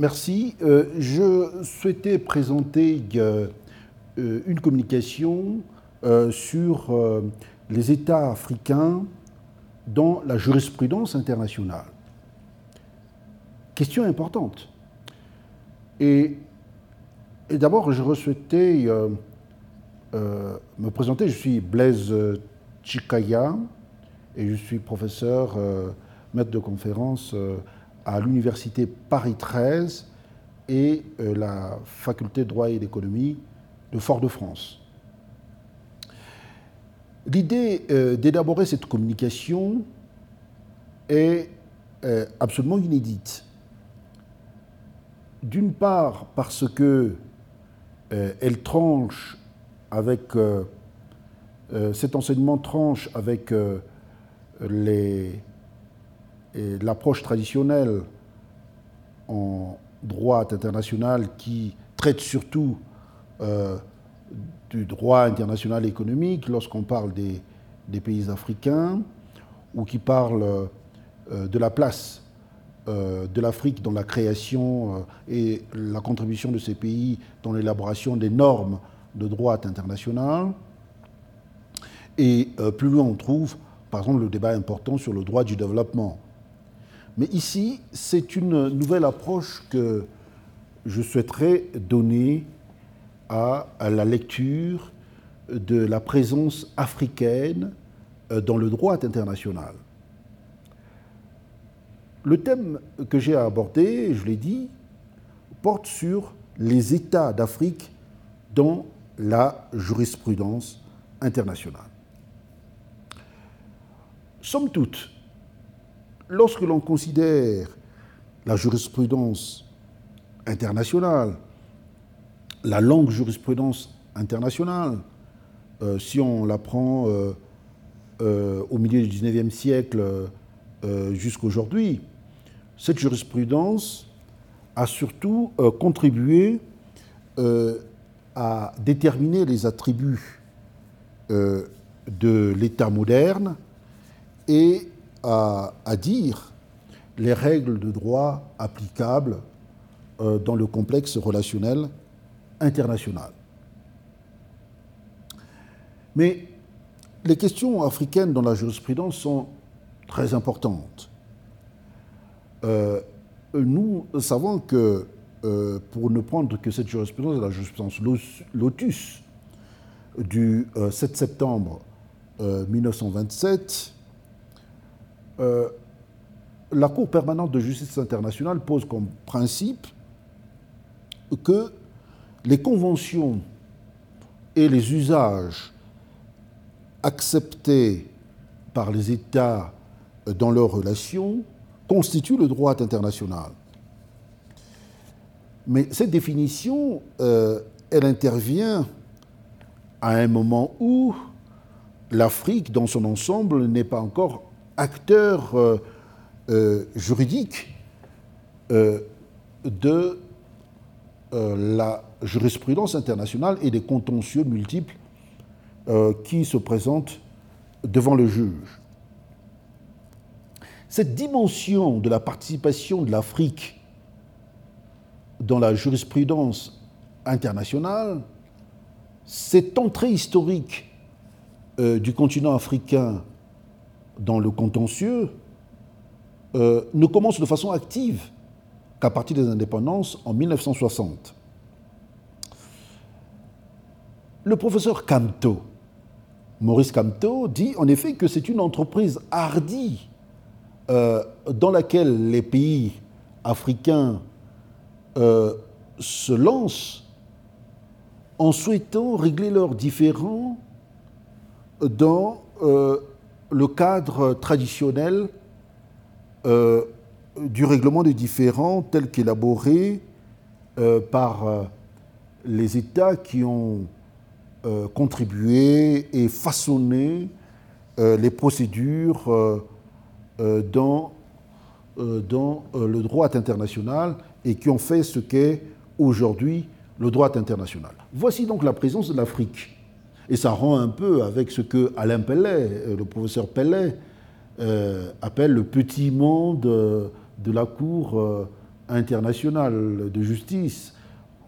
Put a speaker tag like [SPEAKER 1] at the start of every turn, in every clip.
[SPEAKER 1] merci. Euh, je souhaitais présenter euh, une communication sur les États africains dans la jurisprudence internationale. Question importante. Et, d'abord, je souhaitais me présenter. Je suis Blaise Chikaya et je suis professeur, maître de conférence à l'université Paris 13 et euh, la faculté de droit et d'économie de Fort-de-France. L'idée euh, d'élaborer cette communication est euh, absolument inédite. D'une part parce que elle tranche avec cet enseignement tranche avec les l'approche traditionnelle en droit international qui traite surtout euh, du droit international économique lorsqu'on parle des, pays africains ou qui parle euh, de la place euh, de l'Afrique dans la création et la contribution de ces pays dans l'élaboration des normes de droit international. Et plus loin, on trouve, par exemple, le débat important sur le droit du développement mais ici, c'est une nouvelle approche que je souhaiterais donner à, la lecture de la présence africaine euh, dans le droit international. Le thème que j'ai abordé, je l'ai dit, porte sur les États d'Afrique dans la jurisprudence internationale. Somme toute, lorsque l'on considère la jurisprudence internationale, la longue jurisprudence internationale, euh, si on la prend euh, euh, au milieu du XIXe siècle jusqu'à aujourd'hui, cette jurisprudence a surtout contribué à déterminer les attributs de l'État moderne et à, dire les règles de droit applicables euh, dans le complexe relationnel international. Mais les questions africaines dans la jurisprudence sont très importantes. Euh, nous savons que, euh, pour ne prendre que cette jurisprudence, la jurisprudence Lotus du 7 septembre 1927, euh, la Cour permanente de justice internationale pose comme principe que les conventions et les usages acceptés par les États dans leurs relations constituent le droit international. Mais cette définition, euh, elle intervient à un moment où l'Afrique, dans son ensemble, n'est pas encore acteur euh, euh, juridique euh, de la jurisprudence internationale et des contentieux multiples qui se présentent devant le juge. Cette dimension de la participation de l'Afrique dans la jurisprudence internationale, cette entrée historique du continent africain dans le contentieux euh, ne commence de façon active qu'à partir des indépendances en 1960. Le professeur Camto, Maurice Camto, dit en effet que c'est une entreprise hardie euh, dans laquelle les pays africains euh, se lancent en souhaitant régler leurs différends dans le cadre traditionnel euh, du règlement des différends tel qu'élaboré euh, par euh, les États qui ont contribué et façonné les procédures dans, dans le droit international et qui ont fait ce qu'est aujourd'hui le droit international. Voici donc la présence de l'Afrique et ça rend un peu avec ce que Alain Pellet, euh, le professeur Pellet, euh, appelle le petit monde euh, de la Cour international de justice,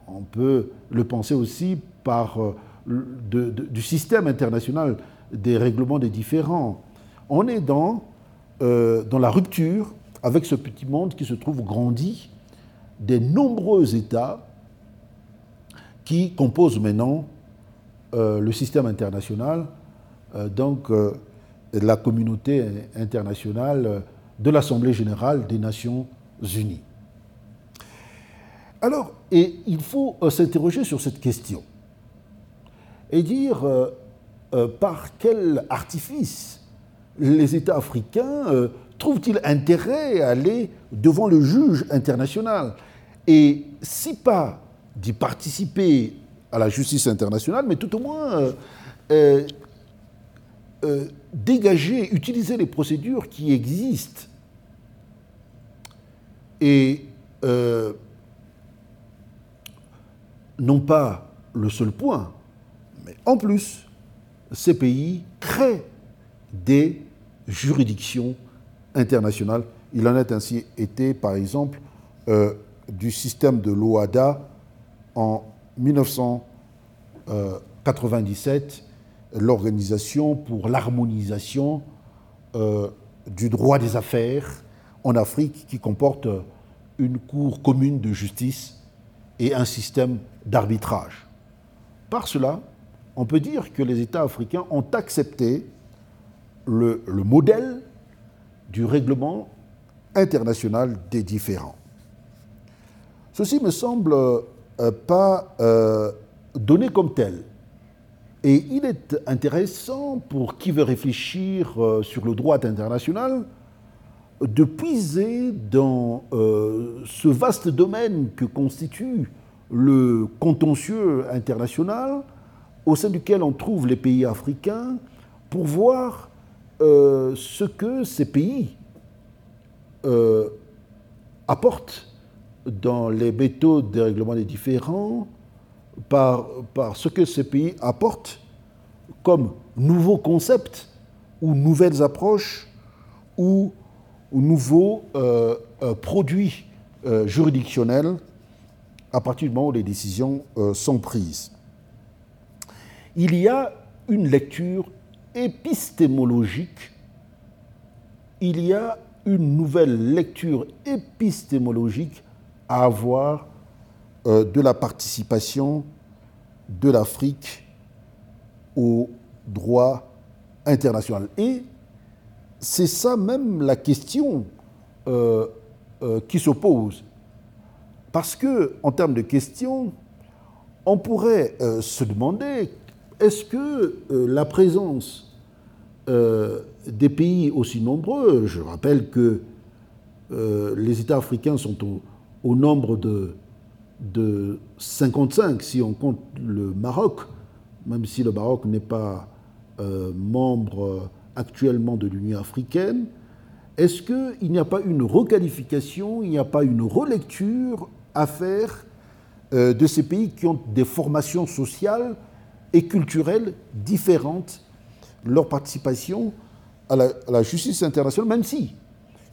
[SPEAKER 1] on peut le penser aussi par du système international des règlements des différends. On est dans la rupture avec ce petit monde qui se trouve grandi des nombreux États qui composent maintenant euh, le système international, euh, donc euh, la communauté internationale de l'Assemblée générale des Nations unies. Alors, il faut s'interroger sur cette question et dire par quel artifice les États africains trouvent-ils intérêt à aller devant le juge international? Et si pas d'y participer à la justice internationale, mais tout au moins euh, euh, euh, dégager, utiliser les procédures qui existent. Et non pas le seul point, mais en plus, ces pays créent des juridictions internationales. Il en est ainsi été, par exemple, du système de l'OADA en 1997 l'Organisation pour l'harmonisation euh, du droit des affaires en Afrique qui comporte une cour commune de justice et un système d'arbitrage. Par cela, on peut dire que les États africains ont accepté le, le modèle du règlement international des différends. Ceci me semble euh, pas euh, donné comme tel. Et il est intéressant pour qui veut réfléchir euh, sur le droit international de puiser dans ce vaste domaine que constitue le contentieux international, au sein duquel on trouve les pays africains, pour voir ce que ces pays apportent dans les méthodes de règlement des différends par, par ce que ces pays apportent comme nouveaux concepts ou nouvelles approches ou, nouveaux euh, euh, produits euh, juridictionnels à partir du moment où les décisions sont prises. Il y a une lecture épistémologique, il y a une nouvelle lecture épistémologique à avoir euh, de la participation de l'Afrique au droit international. Et c'est ça même la question euh, euh, qui se pose. Parce que, en termes de questions, on pourrait se demander est-ce que la présence des pays aussi nombreux, je rappelle que les États africains sont au, au nombre de, de 55 si on compte le Maroc, même si le Maroc n'est pas euh, membre actuellement de l'Union africaine, est-ce qu'il n'y a pas une requalification, il n'y a pas une relecture à faire euh, de ces pays qui ont des formations sociales et culturelles différentes, leur participation à la justice internationale, même si,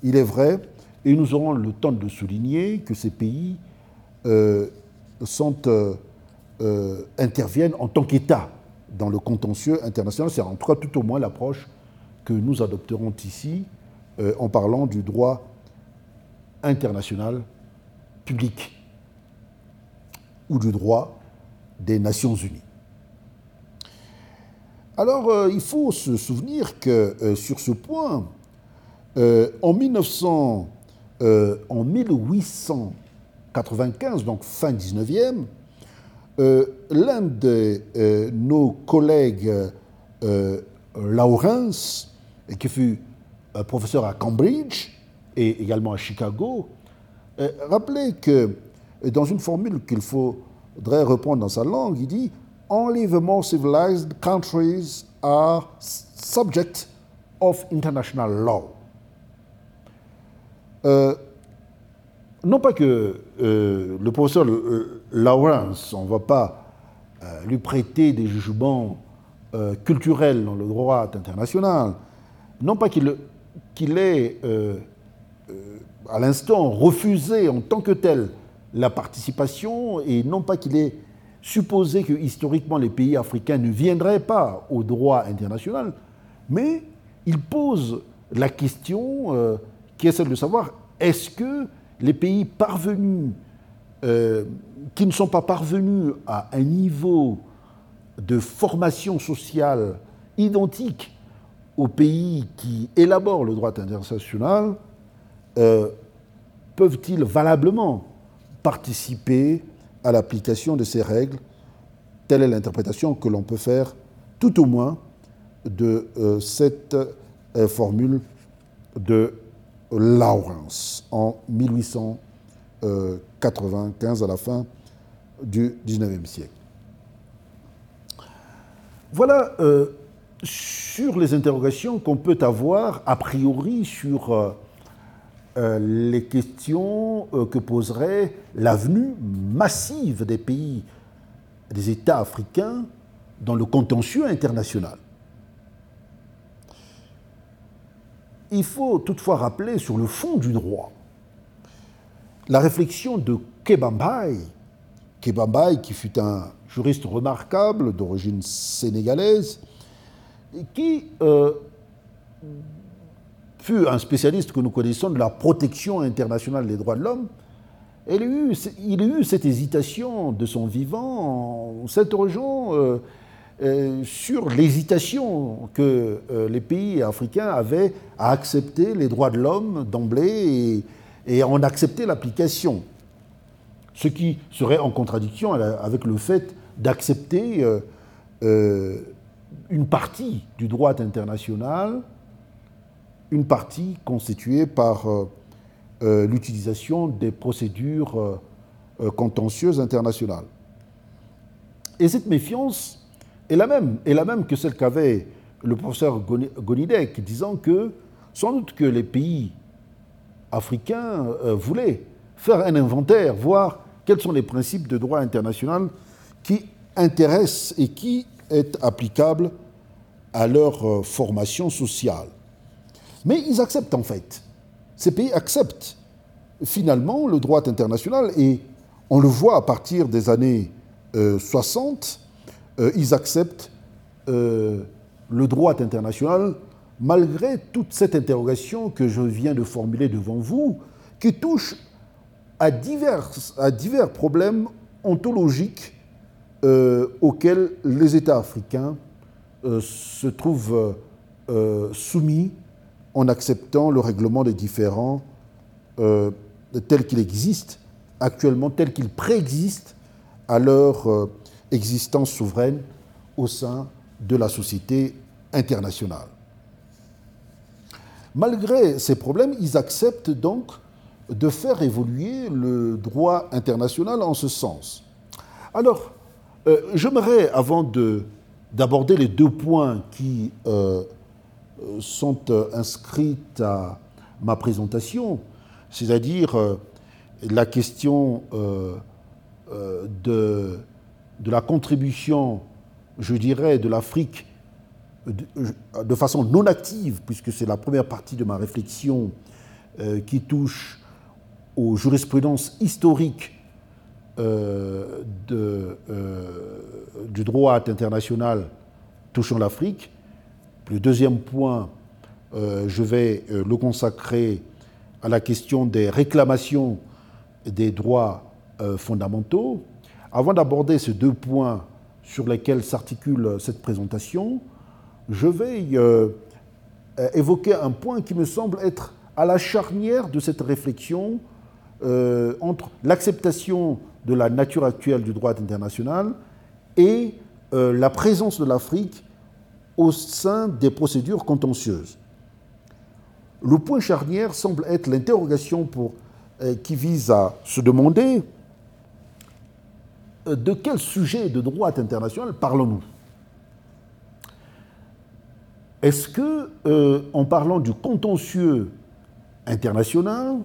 [SPEAKER 1] il est vrai, et nous aurons le temps de souligner que ces pays euh, euh, euh, interviennent en tant qu'État dans le contentieux international. C'est en tout cas tout au moins l'approche que nous adopterons ici en parlant du droit international public ou du droit des Nations Unies. Alors, il faut se souvenir que sur ce point, en 1900, euh, en 1895, donc fin 19e, euh, l'un de euh, nos collègues, Lawrence, qui fut professeur à Cambridge et également à Chicago, rappelait que dans une formule qu'il faudrait reprendre dans sa langue, il dit Only the more civilized countries are subject of international law. Euh, non pas que euh, le professeur Lawrence, on ne va pas euh, lui prêter des jugements culturels dans le droit international, non pas qu'il ait à l'instant, refusé en tant que tel la participation, et non pas qu'il est supposé que historiquement les pays africains ne viendraient pas au droit international, mais il pose la question euh, qui est celle de savoir est-ce que les pays parvenus, euh, qui ne sont pas parvenus à un niveau de formation sociale identique aux pays qui élaborent le droit international, euh, peuvent-ils valablement participer à l'application de ces règles? Telle est l'interprétation que l'on peut faire, tout au moins, de euh, cette formule de Lawrence en 1895, à la fin du XIXe siècle. Voilà sur les interrogations qu'on peut avoir a priori sur euh, euh, les questions euh, que poserait l'avenue massive des pays, des États africains dans le contentieux international. Il faut toutefois rappeler sur le fond du droit la réflexion de Kebambaï, Kebambaï qui fut un juriste remarquable d'origine sénégalaise, qui euh, fut un spécialiste que nous connaissons de la protection internationale des droits de l'homme, il a, eu, cette hésitation de son vivant en s'interrogeant euh, sur l'hésitation que les pays africains avaient à accepter les droits de l'homme d'emblée et, à en accepter l'application. Ce qui serait en contradiction avec le fait d'accepter une partie du droit international, une partie constituée par euh, euh, l'utilisation des procédures euh, contentieuses internationales. Et cette méfiance est la même, la même que celle qu'avait le professeur Gonidek, disant que sans doute que les pays africains voulaient faire un inventaire, voir quels sont les principes de droit international qui intéressent et qui est applicable à leur euh, formation sociale. Mais ils acceptent en fait. Ces pays acceptent finalement le droit international et on le voit à partir des années 60, euh, euh, ils acceptent le droit international malgré toute cette interrogation que je viens de formuler devant vous, qui touche à divers, à divers problèmes ontologiques euh, auxquels les États africains euh, se trouvent euh, soumis en acceptant le règlement des différends tel qu'il existe actuellement, tel qu'il préexiste à leur existence souveraine au sein de la société internationale. Malgré ces problèmes, ils acceptent donc de faire évoluer le droit international en ce sens. Alors, euh, j'aimerais, avant d'aborder les deux points qui euh, sont euh, inscrits à ma présentation, c'est-à-dire la question de, de, la contribution, je dirais, de l'Afrique de, façon non active, puisque c'est la première partie de ma réflexion qui touche aux jurisprudences historiques euh, euh, du droit international touchant l'Afrique. Le deuxième point, euh, je vais le consacrer à la question des réclamations des droits fondamentaux. Avant d'aborder ces deux points sur lesquels s'articule cette présentation, je vais évoquer un point qui me semble être à la charnière de cette réflexion entre l'acceptation de la nature actuelle du droit international et euh, la présence de l'Afrique au sein des procédures contentieuses. Le point charnière semble être l'interrogation euh, qui vise à se demander euh, de quel sujet de droit international parlons-nous? Est-ce que, en parlant du contentieux international,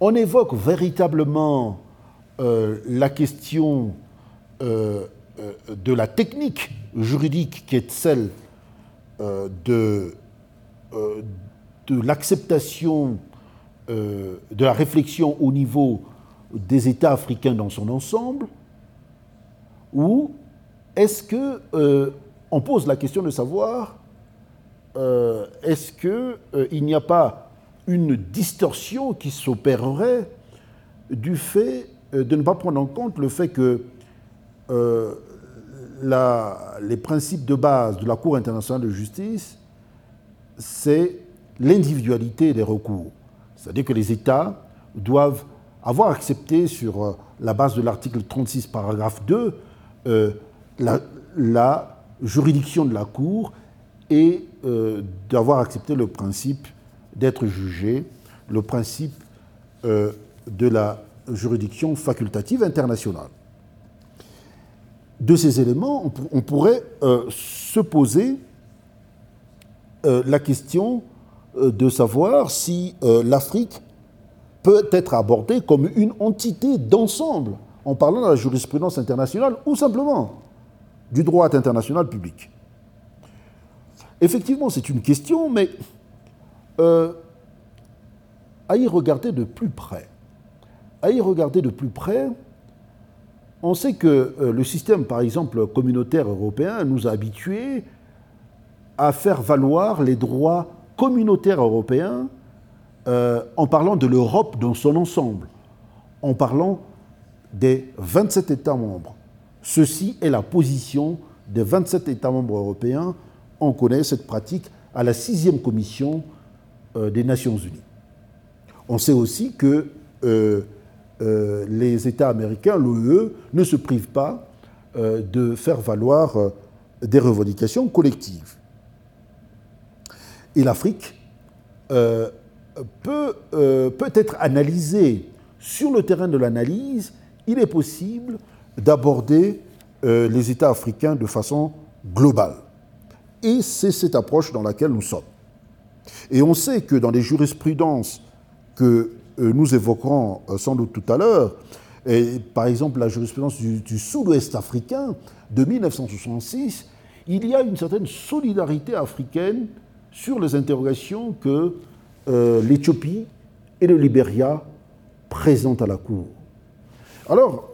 [SPEAKER 1] on évoque véritablement euh, la question euh, euh, de la technique juridique qui est celle de, de l'acceptation de la réflexion au niveau des États africains dans son ensemble, ou est-ce que on pose la question de savoir est-ce qu'il n'y a pas une distorsion qui s'opérerait du fait de ne pas prendre en compte le fait que les principes de base de la Cour internationale de justice, c'est l'individualité des recours. C'est-à-dire que les États doivent avoir accepté sur euh, la base de l'article 36, paragraphe 2, euh, la, juridiction de la Cour et euh, d'avoir accepté le principe d'être jugé, le principe de la juridiction facultative internationale. De ces éléments, on, pourrait se poser la question de savoir si l'Afrique peut être abordée comme une entité d'ensemble en parlant de la jurisprudence internationale ou simplement du droit international public. Effectivement, c'est une question, mais à y regarder de plus près, à y regarder de plus près, on sait que euh, le système, par exemple, communautaire européen nous a habitués à faire valoir les droits communautaires européens euh, en parlant de l'Europe dans son ensemble, en parlant des 27 États membres. Ceci est la position des 27 États membres européens. On connaît cette pratique à la sixième commission euh, des Nations Unies. On sait aussi que euh, les États américains, l'OEE, ne se privent pas de faire valoir des revendications collectives. Et l'Afrique peut, peut être analysée sur le terrain de l'analyse. Il est possible d'aborder les États africains de façon globale. Et c'est cette approche dans laquelle nous sommes. Et on sait que dans les jurisprudences que euh, nous évoquerons euh, sans doute tout à l'heure, par exemple la jurisprudence du, sud-ouest africain de 1966, il y a une certaine solidarité africaine sur les interrogations que euh, l'Éthiopie et le Libéria présentent à la Cour. Alors,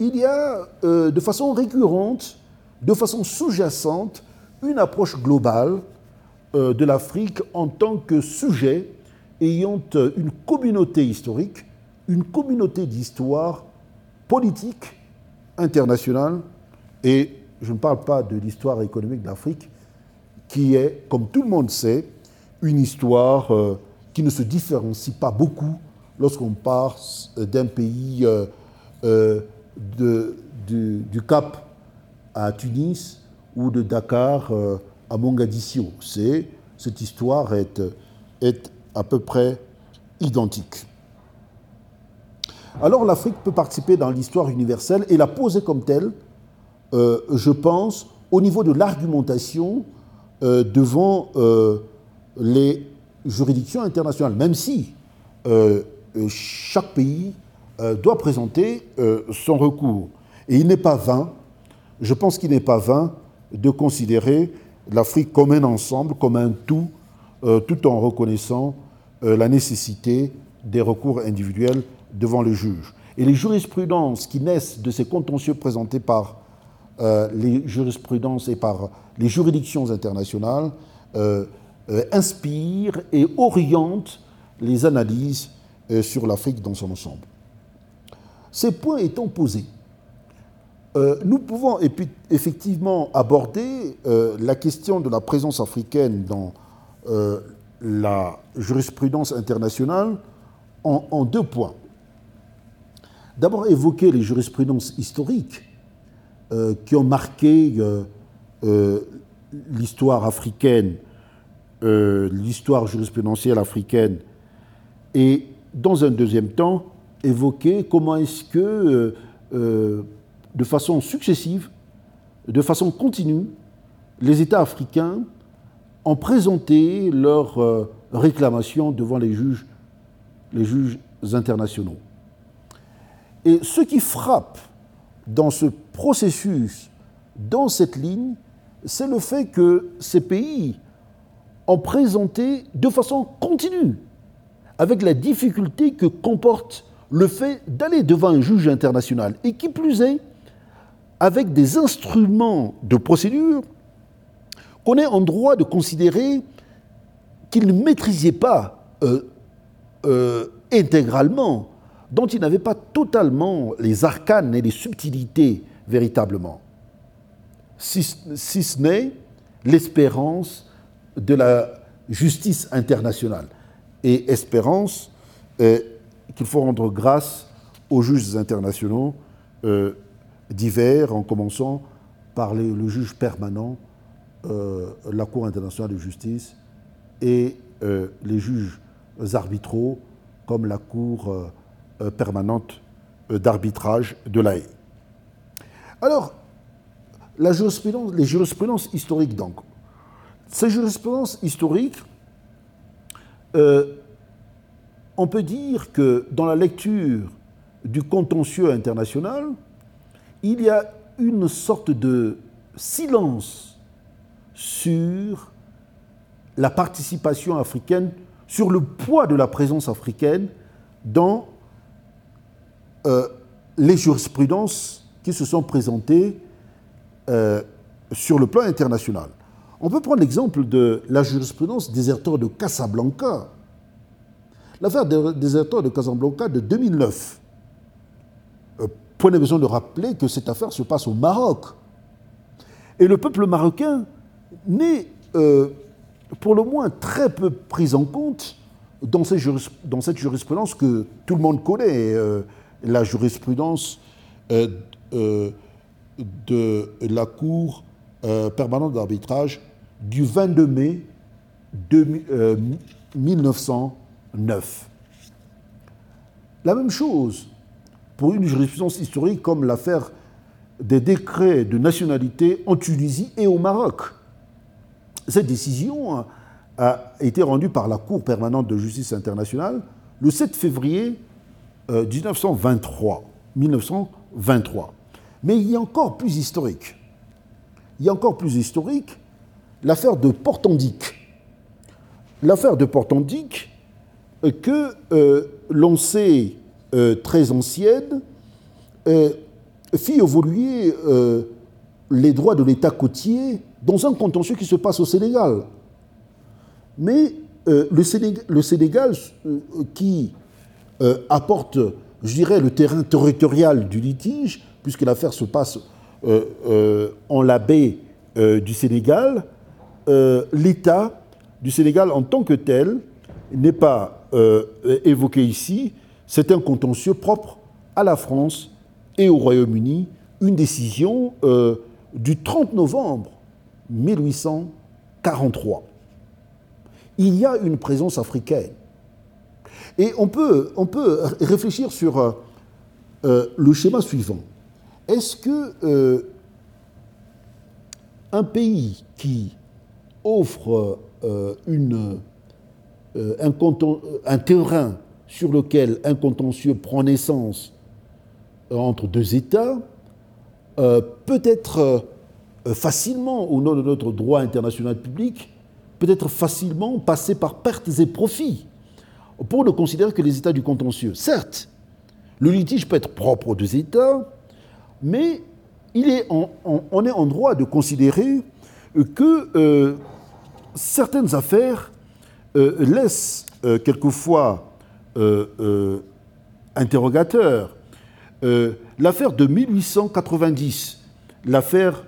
[SPEAKER 1] il y a de façon récurrente, de façon sous-jacente, une approche globale de l'Afrique en tant que sujet ayant une communauté historique, une communauté d'histoire politique internationale, et je ne parle pas de l'histoire économique d'Afrique, qui est, comme tout le monde sait, une histoire euh, qui ne se différencie pas beaucoup lorsqu'on part d'un pays euh, euh, du, Cap à Tunis ou de Dakar à Mogadiscio. C'est, cette histoire est, à peu près identiques. Alors l'Afrique peut participer dans l'histoire universelle et la poser comme telle, euh, je pense, au niveau de l'argumentation euh, devant euh, les juridictions internationales, même si chaque pays doit présenter son recours. Et il n'est pas vain, je pense qu'il n'est pas vain de considérer l'Afrique comme un ensemble, comme un tout, tout en reconnaissant euh, la nécessité des recours individuels devant le juge. Et les jurisprudences qui naissent de ces contentieux présentés par euh, les jurisprudences et par les juridictions internationales euh, inspirent et orientent les analyses sur l'Afrique dans son ensemble. Ces points étant posés, nous pouvons effectivement aborder la question de la présence africaine dans la jurisprudence internationale en, deux points. D'abord évoquer les jurisprudences historiques euh, qui ont marqué euh, euh, l'histoire africaine, l'histoire jurisprudentielle africaine, et dans un deuxième temps évoquer comment est-ce que, de façon successive, de façon continue, les États africains ont présenté leurs euh, réclamations devant les juges, les juges internationaux. Et ce qui frappe dans ce processus, dans cette ligne, c'est le fait que ces pays ont présenté de façon continue, avec la difficulté que comporte le fait d'aller devant un juge international, et qui plus est, avec des instruments de procédure qu'on est en droit de considérer qu'il ne maîtrisait pas euh, euh, intégralement, dont il n'avait pas totalement les arcanes et les subtilités véritablement, si, ce n'est l'espérance de la justice internationale. Et espérance euh, qu'il faut rendre grâce aux juges internationaux divers, en commençant par le juge permanent, euh, la Cour internationale de justice et euh, les juges arbitraux comme la Cour euh, permanente d'arbitrage de l'AE. Alors, la jurisprudence, les jurisprudences historiques donc. Ces jurisprudences historiques, on peut dire que dans la lecture du contentieux international, il y a une sorte de silence sur la participation africaine, sur le poids de la présence africaine dans euh, les jurisprudences qui se sont présentées euh, sur le plan international. On peut prendre l'exemple de la jurisprudence déserteur de Casablanca. L'affaire des de Casablanca de 2009 Point de besoin de rappeler que cette affaire se passe au Maroc. Et le peuple marocain n'est euh, pour le moins très peu pris en compte dans, cette jurisprudence que tout le monde connaît, euh, la jurisprudence euh, de la Cour permanente d'arbitrage du 22 mai 1909. La même chose pour une jurisprudence historique comme l'affaire des décrets de nationalité en Tunisie et au Maroc. Cette décision a été rendue par la Cour permanente de justice internationale le 7 février 1923. Euh, 1923. Mais il y a encore plus historique. Il y a encore plus historique l'affaire de Portandic. L'affaire de Portandic euh, que euh, l'on sait euh, très ancienne fit évoluer les droits de l'État côtier dans un contentieux qui se passe au Sénégal. Mais le Sénégal qui apporte, je dirais, le terrain territorial du litige, puisque l'affaire se passe en la baie du Sénégal, l'État du Sénégal en tant que tel n'est pas évoqué ici, c'est un contentieux propre à la France et au Royaume-Uni, une décision euh, du 30 novembre 1843. Il y a une présence africaine. Et on peut, on peut réfléchir sur euh, euh, le schéma suivant. Est-ce que un pays qui offre une, un, un terrain sur lequel un contentieux prend naissance entre deux États euh, peut être euh, facilement, au nom de notre droit international public, peut être facilement passé par pertes et profits pour ne considérer que les États du contentieux. Certes, le litige peut être propre aux deux États, mais on est en droit de considérer que euh, certaines affaires laissent quelquefois euh, euh, interrogateur. Euh, l'affaire de 1890, l'affaire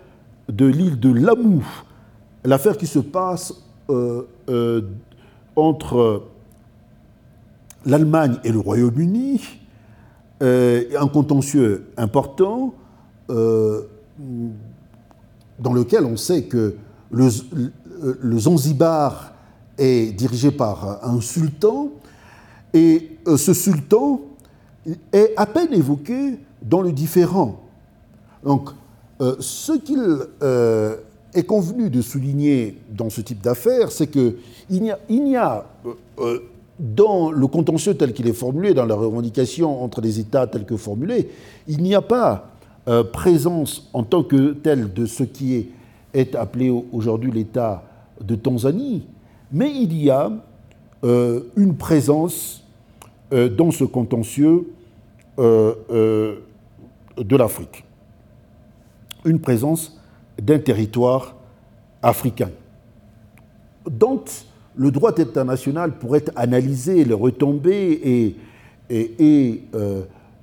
[SPEAKER 1] de l'île de Lamou, l'affaire qui se passe entre l'Allemagne et le Royaume-Uni, un contentieux important dans lequel on sait que le, Zanzibar est dirigé par un sultan et euh, ce sultan est à peine évoqué dans le différent. Donc, euh, ce qu'il euh, est convenu de souligner dans ce type d'affaires, c'est qu'il n'y a, il y a dans le contentieux tel qu'il est formulé, dans la revendication entre les États tel que formulé, il n'y a pas présence en tant que tel de ce qui est, est appelé aujourd'hui l'État de Tanzanie, mais il y a une présence dans ce contentieux de l'Afrique. Une présence d'un territoire africain dont le droit international pourrait analyser les retombées et, et,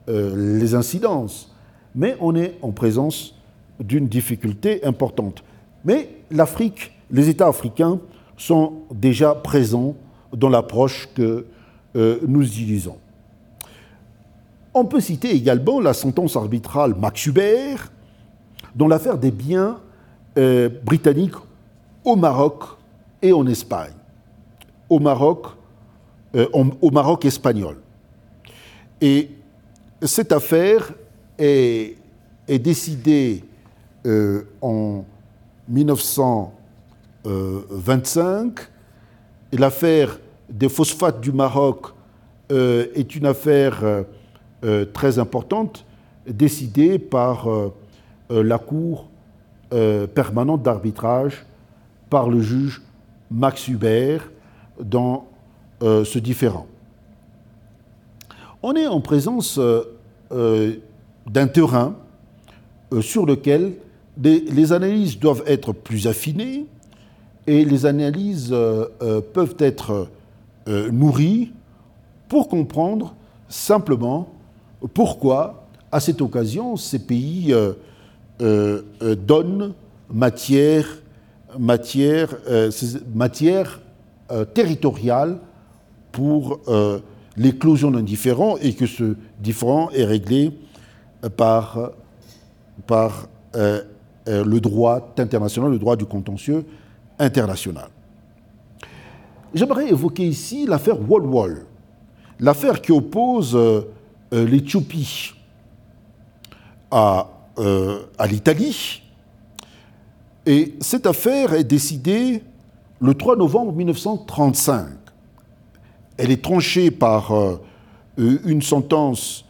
[SPEAKER 1] les incidences, mais on est en présence d'une difficulté importante. Mais l'Afrique, les États africains sont déjà présents dans l'approche que euh, nous utilisons. On peut citer également la sentence arbitrale Max Hubert dans l'affaire des biens euh, britanniques au Maroc et en Espagne. Au Maroc, euh, au Maroc espagnol. Et cette affaire est, est décidée en 1925. Et l'affaire des phosphates du Maroc euh, est une affaire euh, euh, très importante, décidée par la Cour permanente d'arbitrage, par le juge Max Hubert, dans ce différent. On est en présence d'un terrain sur lequel les, analyses doivent être plus affinées et les analyses euh, euh, peuvent être euh, nourries pour comprendre simplement pourquoi, à cette occasion, ces pays donnent matière, matière, matière territoriale pour l'éclosion d'un différent et que ce différent est réglé par, par euh, le droit international, le droit du contentieux international. J'aimerais évoquer ici l'affaire Wall-Wall, l'affaire qui oppose euh, euh, l'Éthiopie à, à l'Italie. Et cette affaire est décidée le 3 novembre 1935. Elle est tranchée par une sentence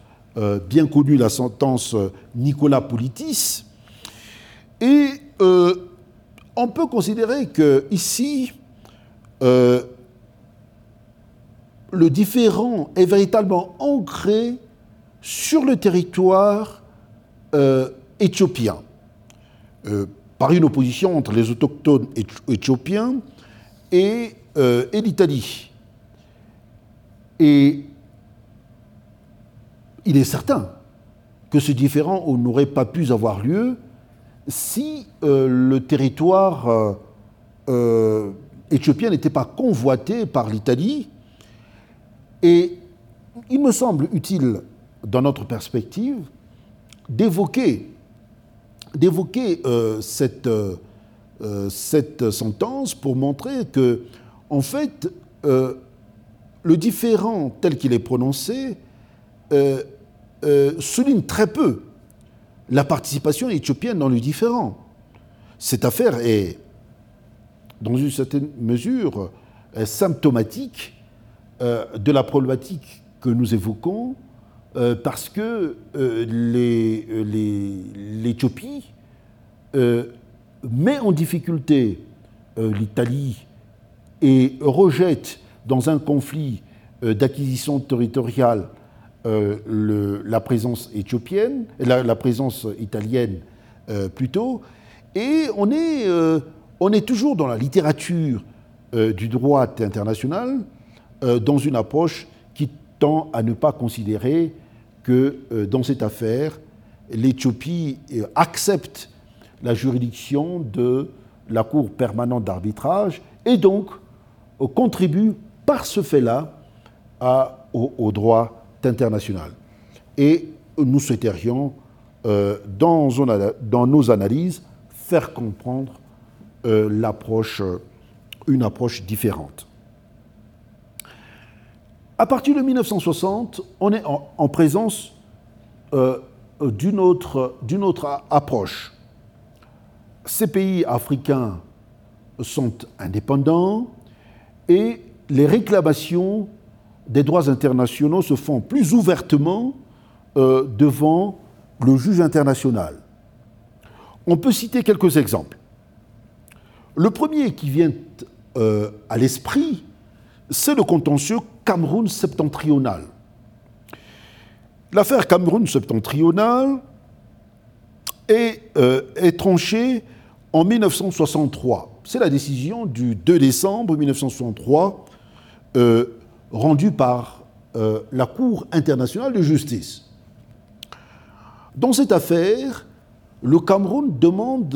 [SPEAKER 1] bien connue, la sentence Nicolas Politis, et euh, on peut considérer que ici, euh, le différent est véritablement ancré sur le territoire euh, éthiopien, par une opposition entre les autochtones éthiopiens et, et l'Italie. Et il est certain que ce différent n'aurait pas pu avoir lieu si euh, le territoire euh, euh, éthiopien n'était pas convoité par l'Italie. Et il me semble utile, dans notre perspective, d'évoquer d'évoquer cette, cette sentence pour montrer que, en fait, le différent tel qu'il est prononcé souligne très peu la participation éthiopienne dans le différent. Cette affaire est, dans une certaine mesure, symptomatique euh, de la problématique que nous évoquons, euh, parce que euh, l'Éthiopie met en difficulté l'Italie et rejette dans un conflit d'acquisition territoriale euh, la présence éthiopienne, la, présence italienne euh, plutôt, et on est, euh, on est toujours dans la littérature du droit international dans une approche qui tend à ne pas considérer que dans cette affaire, l'Éthiopie accepte la juridiction de la Cour permanente d'arbitrage et donc contribue par ce fait-là au, au, droit international. Et nous souhaiterions, euh, dans, nos analyses, faire comprendre euh, l'approche, une approche différente. À partir de 1960, on est en, présence euh, d'une autre, autre approche. Ces pays africains sont indépendants et les réclamations des droits internationaux se font plus ouvertement euh, devant le juge international. On peut citer quelques exemples. Le premier qui vient euh, à l'esprit, c'est le contentieux Cameroun septentrional, L'affaire Cameroun septentrional est, est tranchée en 1963. C'est la décision du 2 décembre 1963 rendue par la Cour internationale de justice. Dans cette affaire, le Cameroun demande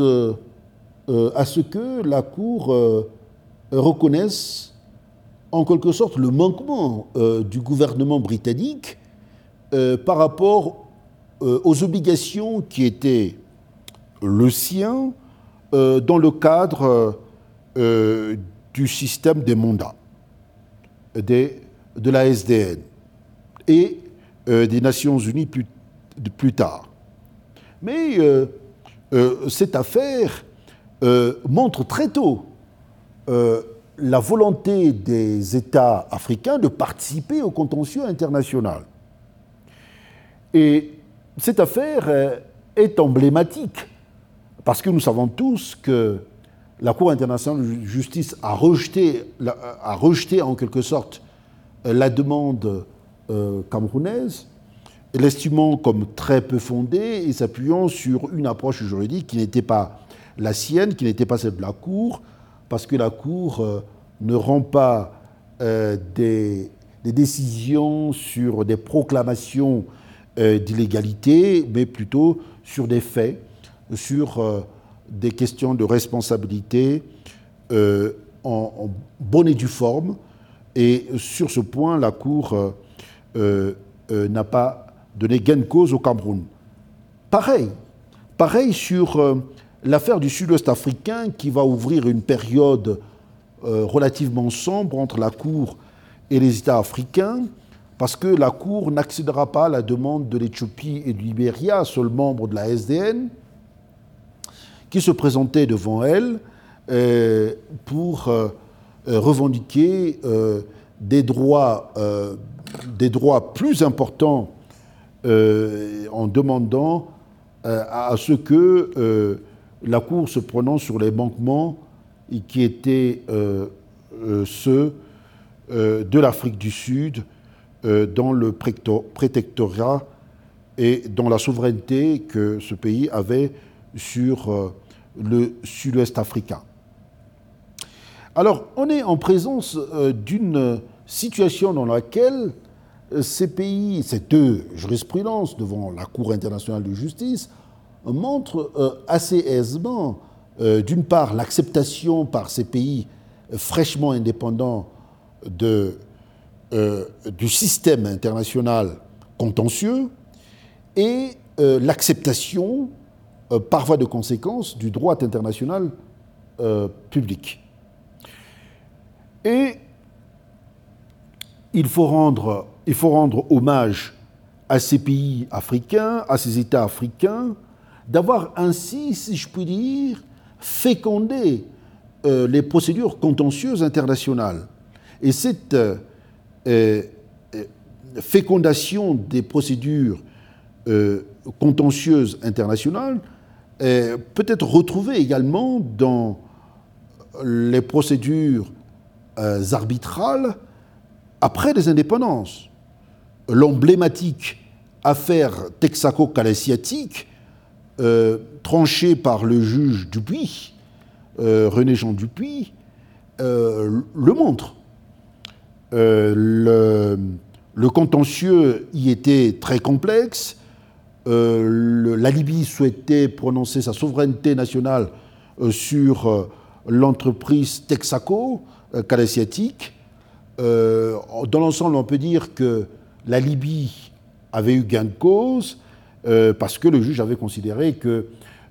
[SPEAKER 1] euh, à ce que la Cour euh, reconnaisse en quelque sorte le manquement euh, du gouvernement britannique par rapport aux obligations qui étaient le sien dans le cadre du système des mandats de la SDN et des Nations Unies plus tard. Mais euh, euh, cette affaire euh, montre très tôt la volonté des États africains de participer au contentieux international. Et cette affaire est emblématique parce que nous savons tous que la Cour internationale de justice a rejeté, a rejeté en quelque sorte la demande camerounaise l'estimant comme très peu fondée et s'appuyant sur une approche juridique qui n'était pas la sienne, qui n'était pas celle de la Cour, parce que la Cour euh, ne rend pas euh, des, décisions sur des proclamations euh, d'illégalité, mais plutôt sur des faits, sur des questions de responsabilité en, en, bonne et due forme. Et sur ce point, la Cour n'a pas donner gain de cause au Cameroun. Pareil, pareil sur euh, l'affaire du sud-ouest africain qui va ouvrir une période euh, relativement sombre entre la Cour et les États africains, parce que la Cour n'accédera pas à la demande de l'Éthiopie et du Libéria, seul membre de la SDN, qui se présentaient devant elle euh, pour revendiquer des, droits, des droits plus importants euh, en demandant euh, à ce que euh, la Cour se prononce sur les manquements qui étaient ceux de l'Afrique du Sud dans le prétectorat et dans la souveraineté que ce pays avait sur le sud-ouest africain. Alors, on est en présence d'une situation dans laquelle ces pays, ces deux jurisprudences devant la Cour internationale de justice montrent euh, assez aisément, euh, d'une part, l'acceptation par ces pays fraîchement indépendants euh, du système international contentieux et l'acceptation, par voie de conséquence, du droit international public. Et il faut rendre il faut rendre hommage à ces pays africains, à ces États africains, d'avoir ainsi, si je puis dire, fécondé euh, les procédures contentieuses internationales. Et cette euh, euh, fécondation des procédures contentieuses internationales peut être retrouvée également dans les procédures arbitrales après les indépendances l'emblématique affaire texaco-calassiatique, euh, tranchée par le juge Dupuis, euh, René Jean Dupuis, euh, le montre. Le, contentieux y était très complexe. la Libye souhaitait prononcer sa souveraineté nationale sur l'entreprise Texaco, calassiatique. dans l'ensemble, on peut dire que la Libye avait eu gain de cause euh, parce que le juge avait considéré que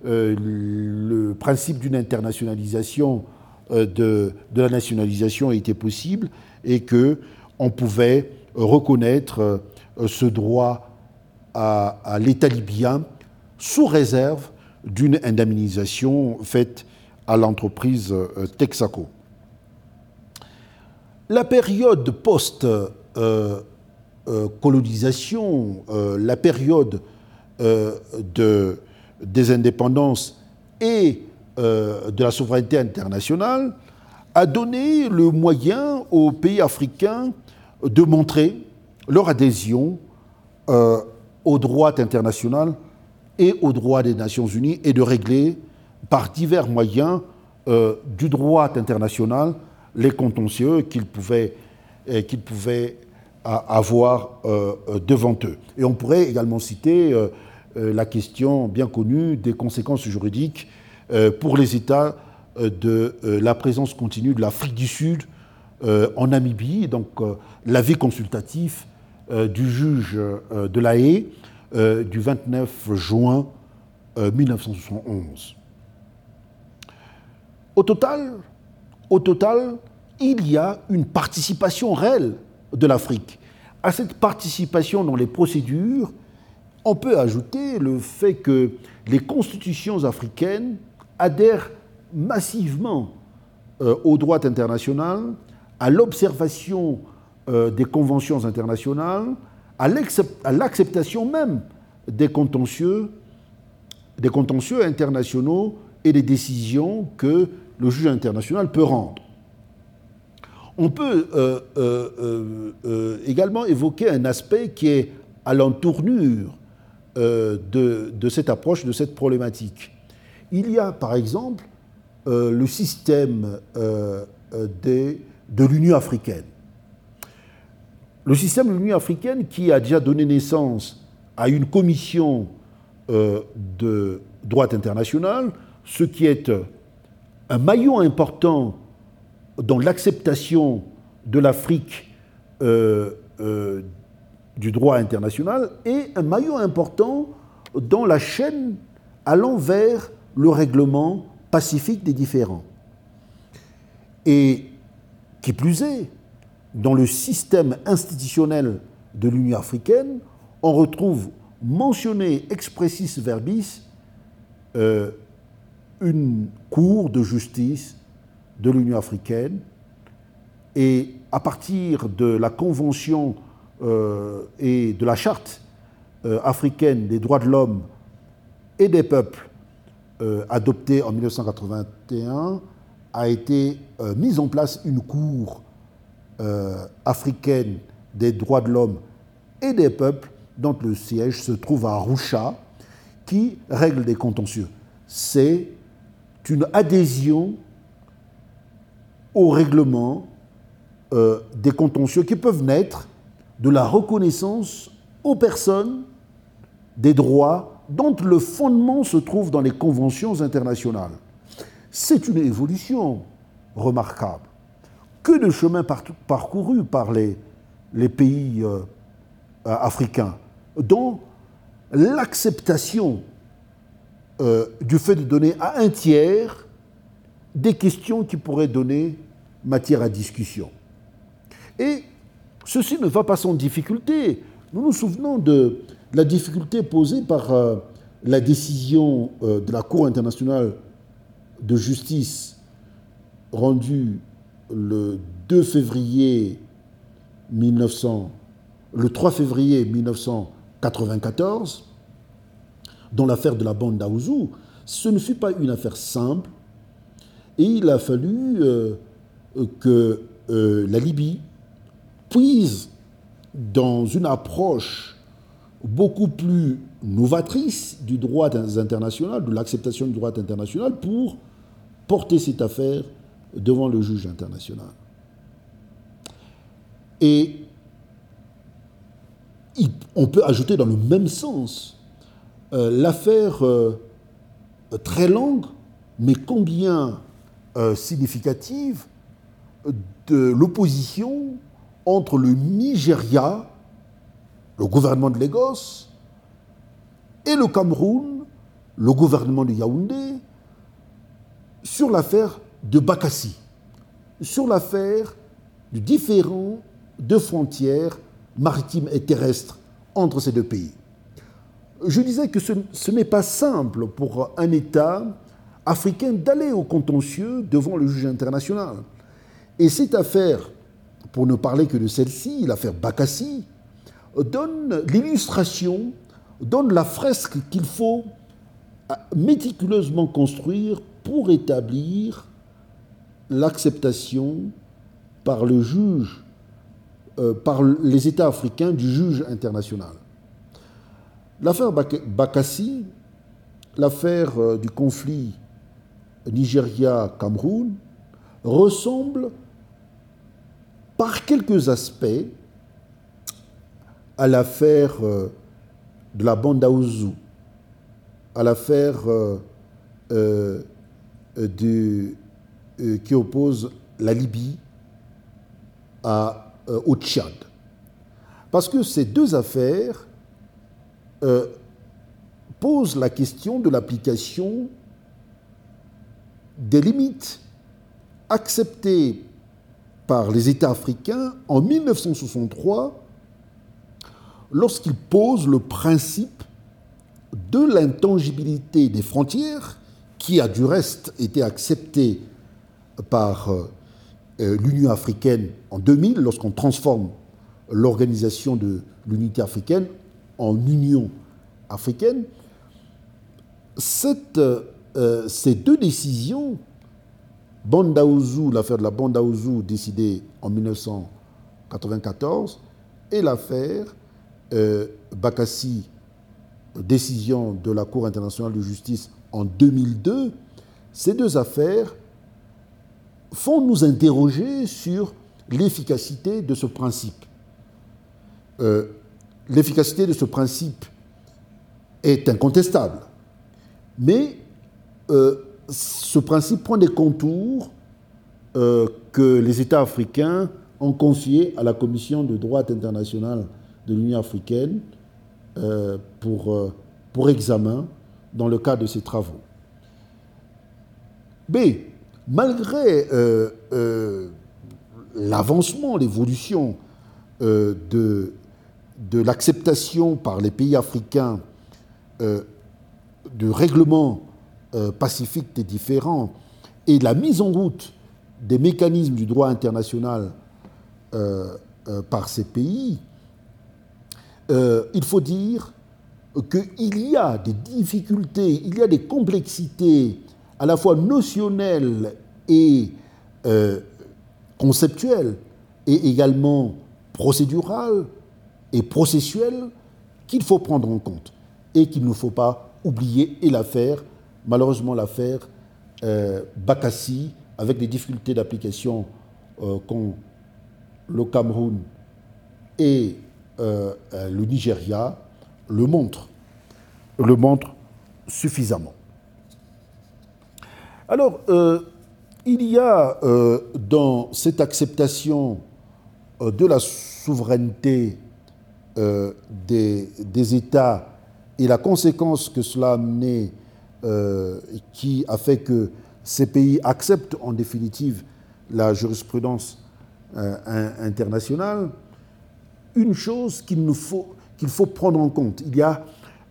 [SPEAKER 1] euh, le principe d'une internationalisation euh, de, la nationalisation était possible et que on pouvait reconnaître ce droit à l'État libyen sous réserve d'une indemnisation faite à l'entreprise Texaco. La période post euh, colonisation, euh, la période euh, de, des indépendances et de la souveraineté internationale a donné le moyen aux pays africains de montrer leur adhésion au droit international et au droit des Nations Unies et de régler par divers moyens euh, du droit international les contentieux qu'ils pouvaient, euh, avoir euh, devant eux. Et on pourrait également citer la question bien connue des conséquences juridiques pour les États de la présence continue de l'Afrique du Sud en Namibie, donc l'avis consultatif du juge de la Haye du 29 juin 1971. Au total, au total, il y a une participation réelle de l'Afrique. À cette participation dans les procédures, on peut ajouter le fait que les constitutions africaines adhèrent massivement euh, au droit international, à l'observation euh, des conventions internationales, à l'acceptation même des contentieux, des contentieux internationaux et des décisions que le juge international peut rendre. On peut euh, euh, euh, également évoquer un aspect qui est à l'entournure de, cette approche, de cette problématique. Il y a par exemple le système de l'Union africaine. Le système de l'Union africaine qui a déjà donné naissance à une commission de droit international, ce qui est un maillon important dans l'acceptation de l'Afrique euh, euh, du droit international et un maillon important dans la chaîne allant vers le règlement pacifique des différends. Et qui plus est, dans le système institutionnel de l'Union africaine, on retrouve mentionné expressis verbis euh, une cour de justice de l'Union africaine et à partir de la Convention euh, et de la Charte euh, africaine des droits de l'homme et des peuples euh, adoptée en 1981, a été mise en place une cour africaine des droits de l'homme et des peuples dont le siège se trouve à Arusha, qui règle des contentieux. C'est une adhésion au règlement euh, des contentieux qui peuvent naître de la reconnaissance aux personnes des droits dont le fondement se trouve dans les conventions internationales. C'est une évolution remarquable. Que de chemin parcouru par les, pays euh, africains, dont l'acceptation euh, du fait de donner à un tiers des questions qui pourraient donner matière à discussion. Et ceci ne va pas sans difficulté. Nous nous souvenons de la difficulté posée par euh, la décision euh, de la Cour internationale de justice rendue le 2 février 1900, le 3 février 1994 dans l'affaire de la bande d'Aouzou, ce ne fut pas une affaire simple et il a fallu euh, que euh, la Libye puise dans une approche beaucoup plus novatrice du droit international, de l'acceptation du droit international pour porter cette affaire devant le juge international. Et on peut ajouter dans le même sens euh, l'affaire euh, très longue, mais combien euh, significative, de l'opposition entre le Nigeria, le gouvernement de Lagos, et le Cameroun, le gouvernement de Yaoundé, sur l'affaire de Bakassi, sur l'affaire du différent de frontières maritimes et terrestres entre ces deux pays je disais que ce, n'est pas simple pour un État africain d'aller au contentieux devant le juge international. Et cette affaire, pour ne parler que de celle-ci, l'affaire Bakassi, donne l'illustration, donne la fresque qu'il faut méticuleusement construire pour établir l'acceptation par le juge, euh, par les États africains du juge international. L'affaire Bakassi, l'affaire du conflit Nigeria-Cameroun, ressemble par quelques aspects à l'affaire de la bande Aouzou, à l'affaire euh, euh, qui oppose la Libye à, euh, au Tchad. Parce que ces deux affaires posent la question de l'application des limites acceptées par les États africains en 1963 lorsqu'ils posent le principe de l'intangibilité des frontières qui a du reste été accepté par euh, euh, l'Union africaine en 2000, lorsqu'on transforme l'organisation de l'unité africaine en Union africaine, euh, ces deux décisions, l'affaire de la Bandaouzou décidée en 1994, et l'affaire Bakassi, décision de la Cour internationale de justice en 2002, ces deux affaires font nous interroger sur l'efficacité de ce principe. Euh, l'efficacité de ce principe est incontestable, mais euh, ce principe prend des contours euh, que les États africains ont confiés à la Commission de droit international de l'Union africaine pour, pour examen dans le cadre de ces travaux. B. Malgré euh, euh, l'avancement, l'évolution euh, de, de l'acceptation par les pays africains de règlements pacifiques des différents et la mise en route des mécanismes du droit international par ces pays, il faut dire qu'il y a des difficultés, il y a des complexités à la fois notionnelles et euh, conceptuelles, et également procédurales et processuelles qu'il faut prendre en compte et qu'il ne faut pas oublier. Et l'affaire, malheureusement l'affaire euh, Bakassi, avec les difficultés d'application euh, qu'ont le Cameroun et euh, le Nigeria, le montre, le montre suffisamment. Alors, euh, il y a euh, dans cette acceptation euh, de la souveraineté des, des, États et la conséquence que cela a amené, qui a fait que ces pays acceptent en définitive la jurisprudence internationale, une chose qu'il faut, qu'il faut prendre en compte. Il y a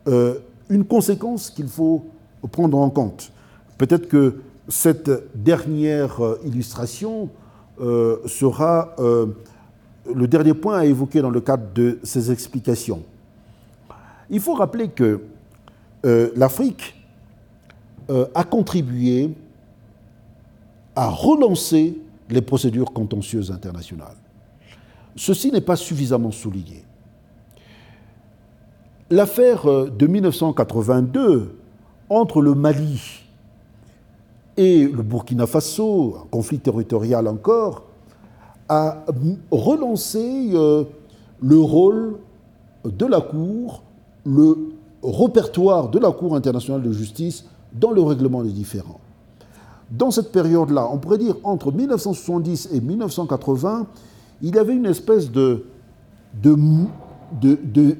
[SPEAKER 1] euh, une conséquence qu'il faut prendre en compte. Peut-être que cette dernière euh, illustration euh, sera le dernier point à évoquer dans le cadre de ces explications. Il faut rappeler que l'Afrique a contribué à relancer les procédures contentieuses internationales. Ceci n'est pas suffisamment souligné. L'affaire euh, de 1982 entre le Mali et le Burkina Faso, un conflit territorial encore, a relancé euh, le rôle de la Cour, le répertoire de la Cour internationale de justice dans le règlement des différends. Dans cette période-là, on pourrait dire entre 1970 et 1980, il y avait une espèce de, de, de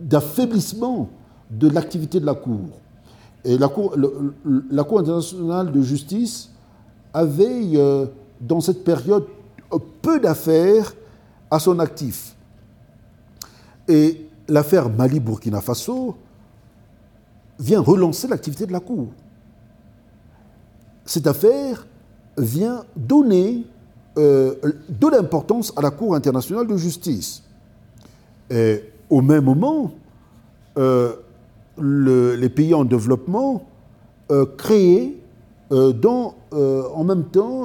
[SPEAKER 1] d'affaiblissement de l'activité de la Cour. Et la Cour, la Cour internationale de justice avait, euh, dans cette période, peu d'affaires à son actif. Et l'affaire Mali-Burkina Faso vient relancer l'activité de la Cour. Cette affaire vient donner euh, de l'importance à la Cour internationale de justice. Et au même moment, euh, les pays en développement euh, euh, dans, en même temps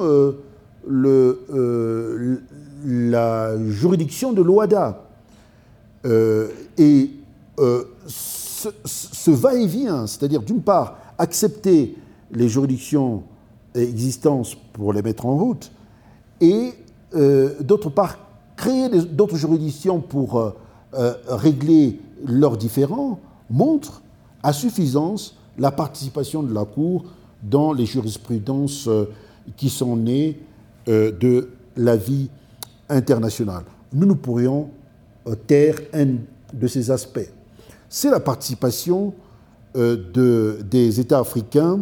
[SPEAKER 1] le, la juridiction de l'OADA. et ce, va-et-vient, c'est-à-dire d'une part accepter les juridictions existantes pour les mettre en route, et d'autre part créer d'autres juridictions pour régler leurs différends, montre à suffisance la participation de la Cour dans les jurisprudences qui sont nées de la vie internationale. Nous ne pourrions euh, taire un de ces aspects. C'est la participation euh, de, des États africains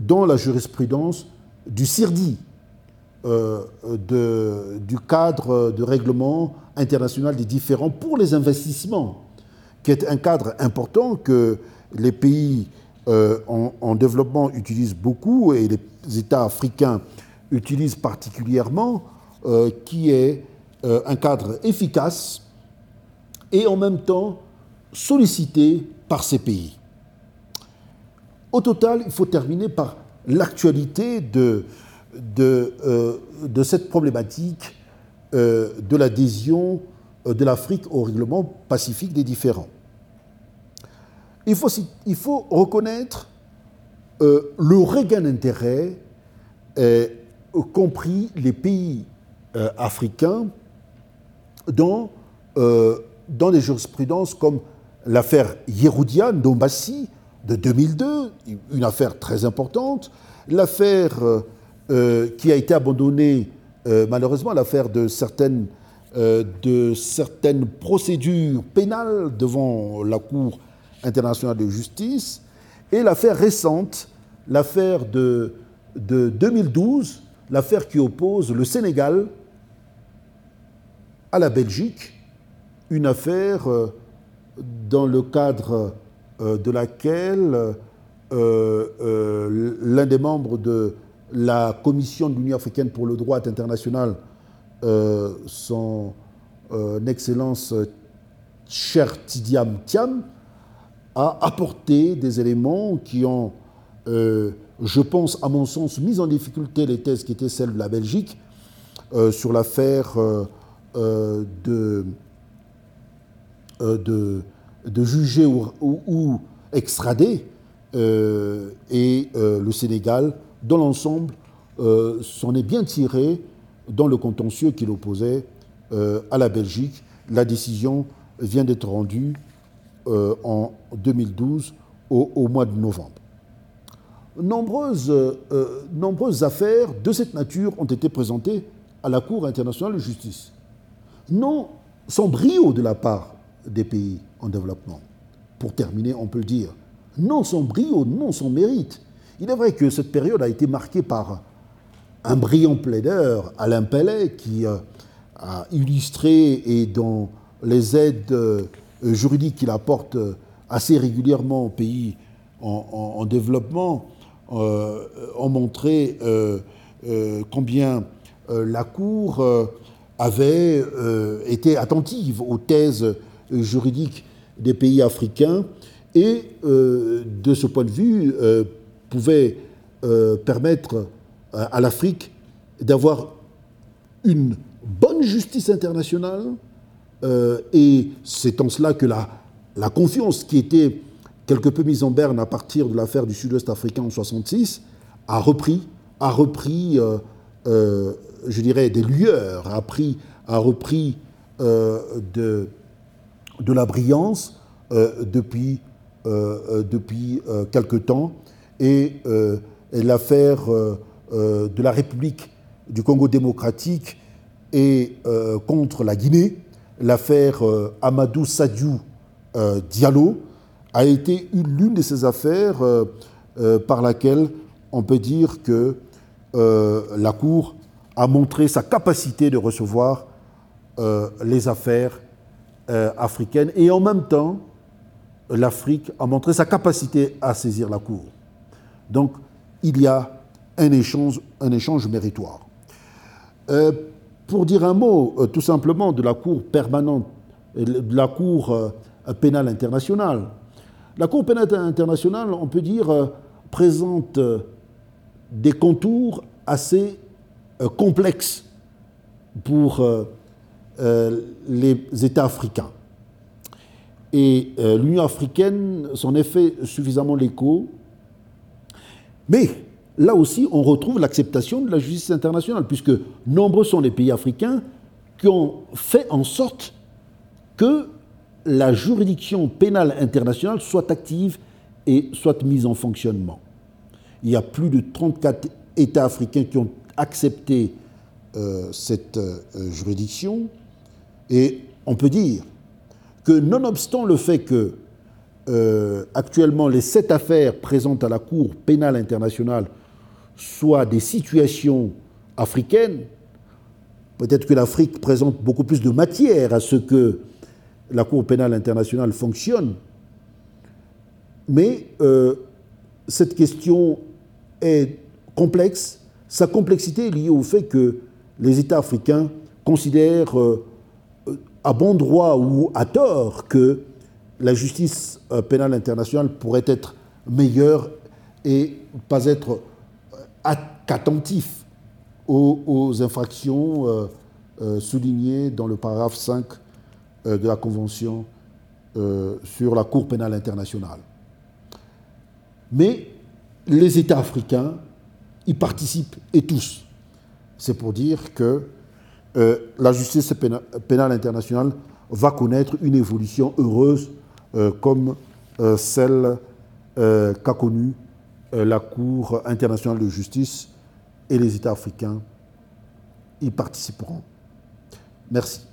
[SPEAKER 1] dans la jurisprudence du CIRDI, euh, du cadre de règlement international des différents pour les investissements, qui est un cadre important que les pays en, développement utilisent beaucoup et les États africains utilisent particulièrement, qui est un cadre efficace et en même temps sollicité par ces pays. Au total, il faut terminer par l'actualité de, de, euh, de, cette problématique euh, de l'adhésion euh, de l'Afrique au règlement pacifique des différends. Il faut, il faut reconnaître le regain d'intérêt compris les pays africains dans dans des jurisprudences comme l'affaire Yeroudia Ndombassi de 2002, une affaire très importante, l'affaire euh, euh, qui a été abandonnée, euh, malheureusement, l'affaire de certaines, procédures pénales devant la Cour internationale de justice, et l'affaire récente, l'affaire de 2012, l'affaire qui oppose le Sénégal à la Belgique une affaire euh, dans le cadre euh, de laquelle euh, l'un des membres de la Commission de l'Union africaine pour le droit international, son Excellence Cher Tidiam Tiam, a apporté des éléments qui ont, je pense, à mon sens, mis en difficulté les thèses qui étaient celles de la Belgique sur l'affaire de euh, de, juger ou, extrader, euh, et euh, le Sénégal, dans l'ensemble, s'en est bien tiré dans le contentieux qu'il opposait à la Belgique. La décision vient d'être rendue en 2012 au, mois de novembre. Nombreuses, nombreuses affaires de cette nature ont été présentées à la Cour internationale de justice. Non sans brio de la part des pays en développement. Pour terminer, on peut le dire, non sans brio, non sans mérite. Il est vrai que cette période a été marquée par un brillant plaideur, Alain Pellet, qui euh, a illustré et dont les aides euh, juridiques qu'il apporte euh, assez régulièrement aux pays en, développement ont montré combien la Cour avait été attentive aux thèses juridique des pays africains et, euh, de ce point de vue, euh, pouvait euh, permettre à, l'Afrique d'avoir une bonne justice internationale. et c'est en cela que la, la confiance qui était quelque peu mise en berne à partir de l'affaire du sud-ouest africain en 66 a repris, a repris je dirais, des lueurs, a, a repris de, de la brillance euh, depuis, euh, euh, depuis quelque temps. Et, l'affaire de la République du Congo démocratique et contre la Guinée, l'affaire Amadou Sadiou Diallo, a été l'une de ces affaires par laquelle on peut dire que la Cour a montré sa capacité de recevoir les affaires euh, africaine et en même temps, l'Afrique a montré sa capacité à saisir la Cour. Donc, il y a un échange, un échange méritoire. Euh, pour dire un mot euh, tout simplement de la Cour permanente, de la Cour pénale internationale, la Cour pénale internationale, on peut dire, présente des contours assez complexes pour euh, les États africains. Et l'Union africaine s'en est fait suffisamment l'écho. Mais là aussi, on retrouve l'acceptation de la justice internationale, puisque nombreux sont les pays africains qui ont fait en sorte que la juridiction pénale internationale soit active et soit mise en fonctionnement. Il y a plus de 34 États africains qui ont accepté euh, cette euh, juridiction et on peut dire que nonobstant le fait que euh, actuellement les sept affaires présentes à la Cour pénale internationale soient des situations africaines, peut-être que l'Afrique présente beaucoup plus de matière à ce que la Cour pénale internationale fonctionne, mais euh, cette question est complexe. Sa complexité est liée au fait que les États africains considèrent euh, à bon droit ou à tort que la justice euh, pénale internationale pourrait être meilleure et pas être attentif aux, infractions soulignées dans le paragraphe 5 de la Convention sur la Cour pénale internationale. Mais les États africains y participent, et tous. C'est pour dire que euh, la justice pénale internationale va connaître une évolution heureuse euh, comme euh, celle qu'a connue la Cour internationale de justice et les États africains y participeront. Merci.